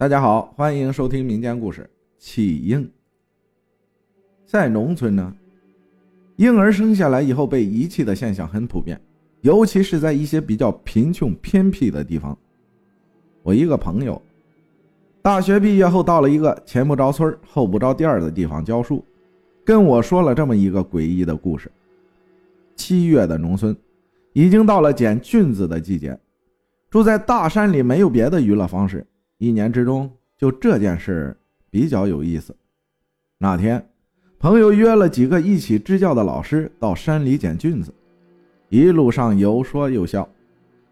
大家好，欢迎收听民间故事《弃婴》。在农村呢，婴儿生下来以后被遗弃的现象很普遍，尤其是在一些比较贫穷偏僻的地方。我一个朋友，大学毕业后到了一个前不着村后不着店的地方教书，跟我说了这么一个诡异的故事。七月的农村，已经到了捡菌子的季节。住在大山里，没有别的娱乐方式，一年之中就这件事比较有意思。那天，朋友约了几个一起支教的老师到山里捡菌子，一路上有说有笑，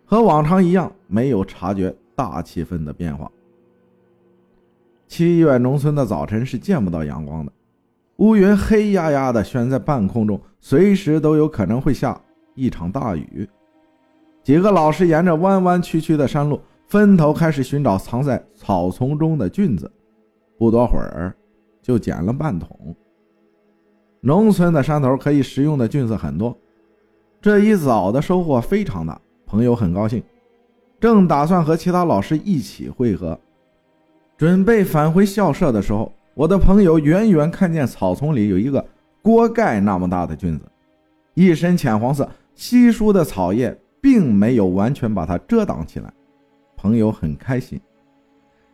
和往常一样，没有察觉大气氛的变化。七月农村的早晨是见不到阳光的，乌云黑压压的悬在半空中，随时都有可能会下一场大雨。几个老师沿着弯弯曲曲的山路，分头开始寻找藏在草丛中的菌子。不多会儿，就捡了半桶。农村的山头可以食用的菌子很多，这一早的收获非常大，朋友很高兴，正打算和其他老师一起会合。准备返回校舍的时候，我的朋友远远看见草丛里有一个锅盖那么大的菌子，一身浅黄色、稀疏的草叶。并没有完全把它遮挡起来，朋友很开心。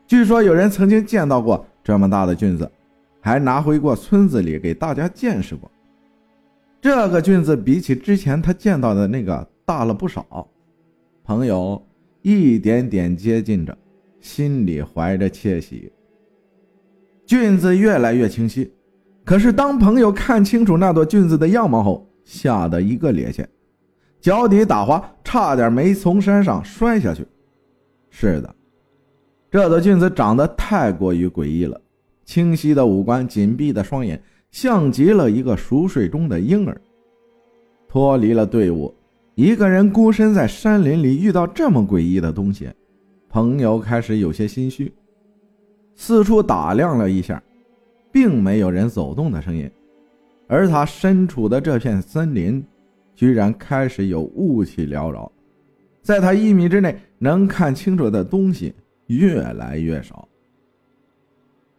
据说有人曾经见到过这么大的菌子，还拿回过村子里给大家见识过。这个菌子比起之前他见到的那个大了不少。朋友一点点接近着，心里怀着窃喜。菌子越来越清晰，可是当朋友看清楚那朵菌子的样貌后，吓得一个趔趄。脚底打滑，差点没从山上摔下去。是的，这朵菌子长得太过于诡异了，清晰的五官，紧闭的双眼，像极了一个熟睡中的婴儿。脱离了队伍，一个人孤身在山林里遇到这么诡异的东西，朋友开始有些心虚。四处打量了一下，并没有人走动的声音，而他身处的这片森林。居然开始有雾气缭绕，在他一米之内能看清楚的东西越来越少。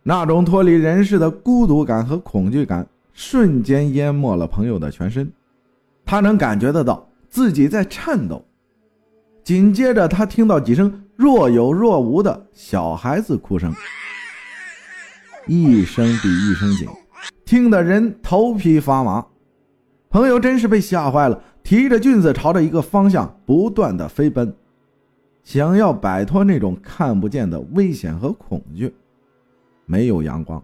那种脱离人世的孤独感和恐惧感瞬间淹没了朋友的全身，他能感觉得到自己在颤抖。紧接着，他听到几声若有若无的小孩子哭声，一声比一声紧，听得人头皮发麻。朋友真是被吓坏了，提着菌子朝着一个方向不断的飞奔，想要摆脱那种看不见的危险和恐惧。没有阳光，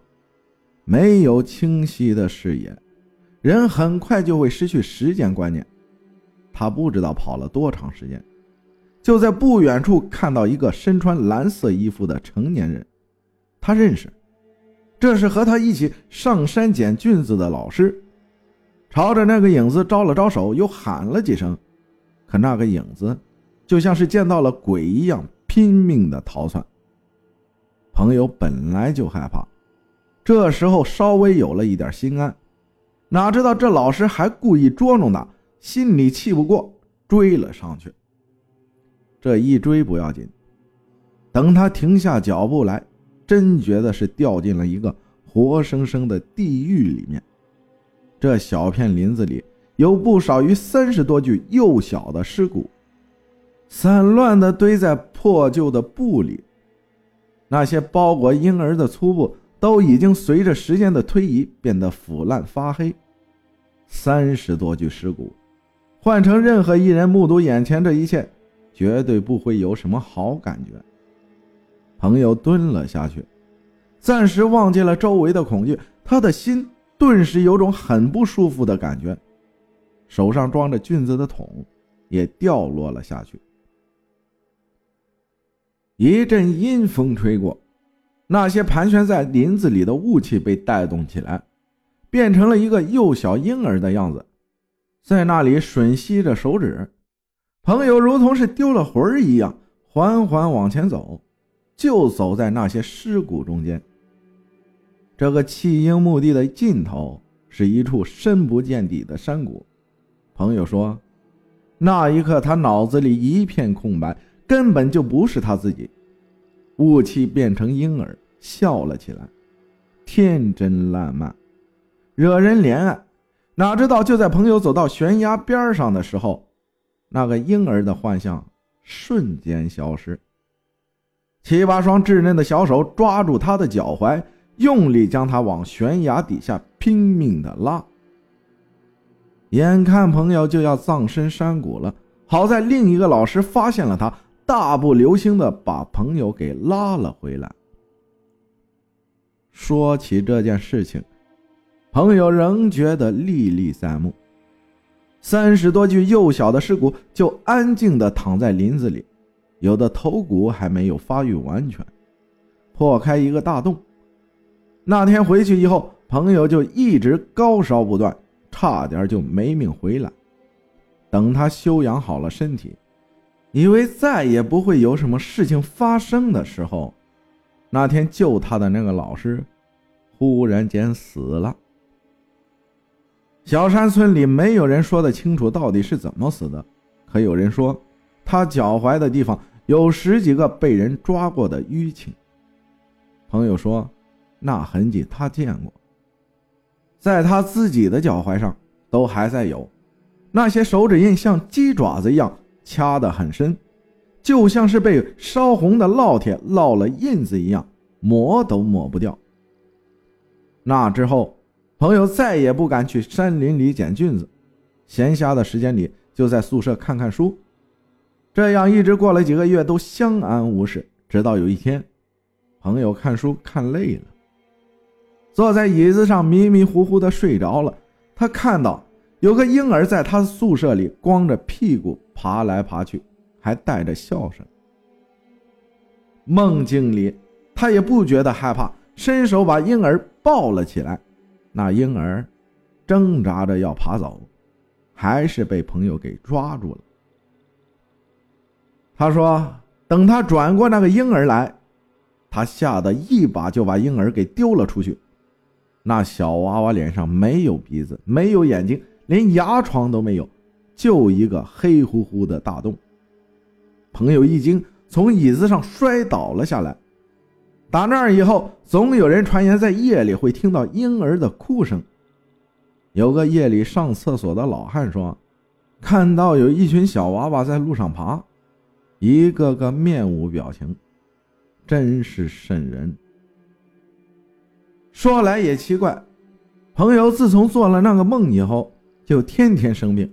没有清晰的视野，人很快就会失去时间观念。他不知道跑了多长时间，就在不远处看到一个身穿蓝色衣服的成年人，他认识，这是和他一起上山捡菌子的老师。朝着那个影子招了招手，又喊了几声，可那个影子就像是见到了鬼一样，拼命的逃窜。朋友本来就害怕，这时候稍微有了一点心安，哪知道这老师还故意捉弄他，心里气不过，追了上去。这一追不要紧，等他停下脚步来，真觉得是掉进了一个活生生的地狱里面。这小片林子里有不少于三十多具幼小的尸骨，散乱地堆在破旧的布里。那些包裹婴儿的粗布都已经随着时间的推移变得腐烂发黑。三十多具尸骨，换成任何一人目睹眼前这一切，绝对不会有什么好感觉。朋友蹲了下去，暂时忘记了周围的恐惧，他的心。顿时有种很不舒服的感觉，手上装着菌子的桶也掉落了下去。一阵阴风吹过，那些盘旋在林子里的雾气被带动起来，变成了一个幼小婴儿的样子，在那里吮吸着手指。朋友如同是丢了魂儿一样，缓缓往前走，就走在那些尸骨中间。这个弃婴墓地的尽头是一处深不见底的山谷。朋友说，那一刻他脑子里一片空白，根本就不是他自己。雾气变成婴儿，笑了起来，天真烂漫，惹人怜爱。哪知道就在朋友走到悬崖边上的时候，那个婴儿的幻象瞬间消失。七八双稚嫩的小手抓住他的脚踝，用力将他往悬崖底下拼命的拉。眼看朋友就要葬身山谷了，好在另一个老师发现了他，大步流星的把朋友给拉了回来。说起这件事情，朋友仍觉得历历在目。三十多具幼小的尸骨就安静的躺在林子里。有的头骨还没有发育完全，破开一个大洞。那天回去以后，朋友就一直高烧不断，差点就没命回来。等他休养好了身体，以为再也不会有什么事情发生的时候，那天救他的那个老师，忽然间死了。小山村里没有人说得清楚到底是怎么死的，可有人说他脚踝的地方。有十几个被人抓过的淤青。朋友说，那痕迹他见过，在他自己的脚踝上都还在有，那些手指印像鸡爪子一样掐得很深，就像是被烧红的烙铁烙了印子一样，抹都抹不掉。那之后，朋友再也不敢去山林里捡菌子，闲暇的时间里就在宿舍看看书。这样一直过了几个月，都相安无事。直到有一天，朋友看书看累了，坐在椅子上迷迷糊糊的睡着了。他看到有个婴儿在他宿舍里光着屁股爬来爬去，还带着笑声。梦境里，他也不觉得害怕，伸手把婴儿抱了起来。那婴儿挣扎着要爬走，还是被朋友给抓住了。他说：“等他转过那个婴儿来，他吓得一把就把婴儿给丢了出去。那小娃娃脸上没有鼻子，没有眼睛，连牙床都没有，就一个黑乎乎的大洞。”朋友一惊，从椅子上摔倒了下来。打那儿以后，总有人传言在夜里会听到婴儿的哭声。有个夜里上厕所的老汉说，看到有一群小娃娃在路上爬。一个个面无表情，真是瘆人。说来也奇怪，朋友自从做了那个梦以后，就天天生病，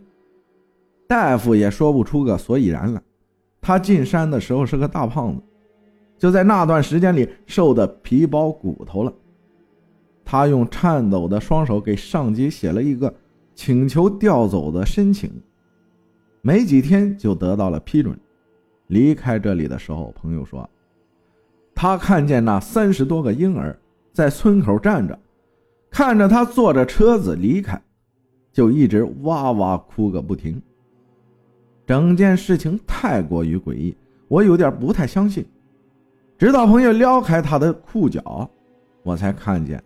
大夫也说不出个所以然来。他进山的时候是个大胖子，就在那段时间里瘦的皮包骨头了。他用颤抖的双手给上级写了一个请求调走的申请，没几天就得到了批准。离开这里的时候，朋友说，他看见那三十多个婴儿在村口站着，看着他坐着车子离开，就一直哇哇哭个不停。整件事情太过于诡异，我有点不太相信。直到朋友撩开他的裤脚，我才看见，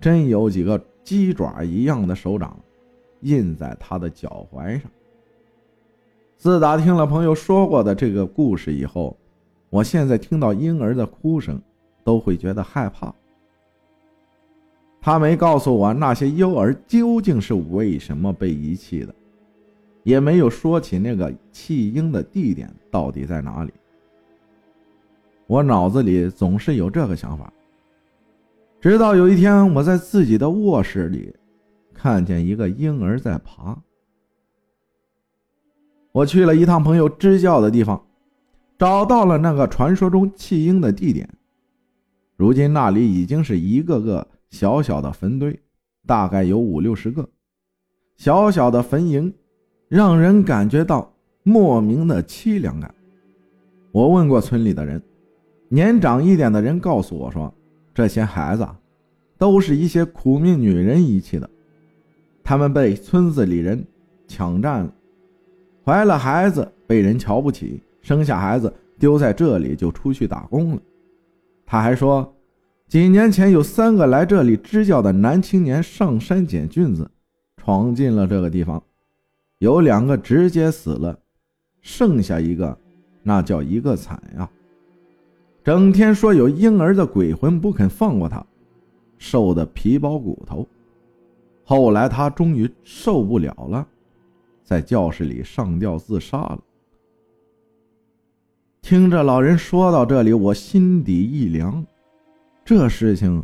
真有几个鸡爪一样的手掌印在他的脚踝上。自打听了朋友说过的这个故事以后，我现在听到婴儿的哭声，都会觉得害怕。他没告诉我那些幼儿究竟是为什么被遗弃的，也没有说起那个弃婴的地点到底在哪里。我脑子里总是有这个想法。直到有一天，我在自己的卧室里，看见一个婴儿在爬。我去了一趟朋友支教的地方，找到了那个传说中弃婴的地点。如今那里已经是一个个小小的坟堆，大概有五六十个。小小的坟茔，让人感觉到莫名的凄凉感。我问过村里的人，年长一点的人告诉我说，这些孩子都是一些苦命女人遗弃的，他们被村子里人抢占了。怀了孩子被人瞧不起，生下孩子丢在这里就出去打工了。他还说，几年前有三个来这里支教的男青年上山捡菌子，闯进了这个地方，有两个直接死了，剩下一个那叫一个惨呀。整天说有婴儿的鬼魂不肯放过他，瘦的皮包骨头。后来他终于受不了了，在教室里上吊自杀了。听着老人说到这里，我心底一凉，这事情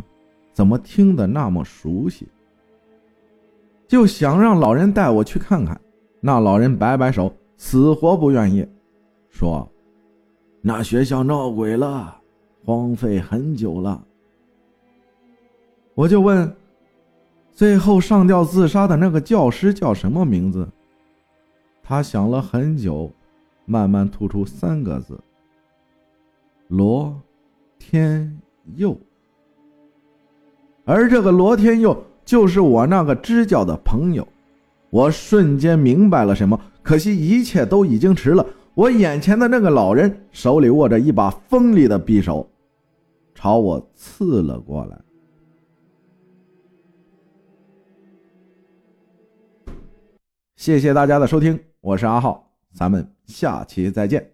怎么听得那么熟悉？就想让老人带我去看看。那老人摆摆手，死活不愿意，说：“那学校闹鬼了，荒废很久了。”我就问。最后上吊自杀的那个教师叫什么名字？他想了很久，慢慢吐出三个字：罗天佑。而这个罗天佑就是我那个支教的朋友。我瞬间明白了什么，可惜一切都已经迟了。我眼前的那个老人手里握着一把锋利的匕首，朝我刺了过来。谢谢大家的收听，我是阿浩，咱们下期再见。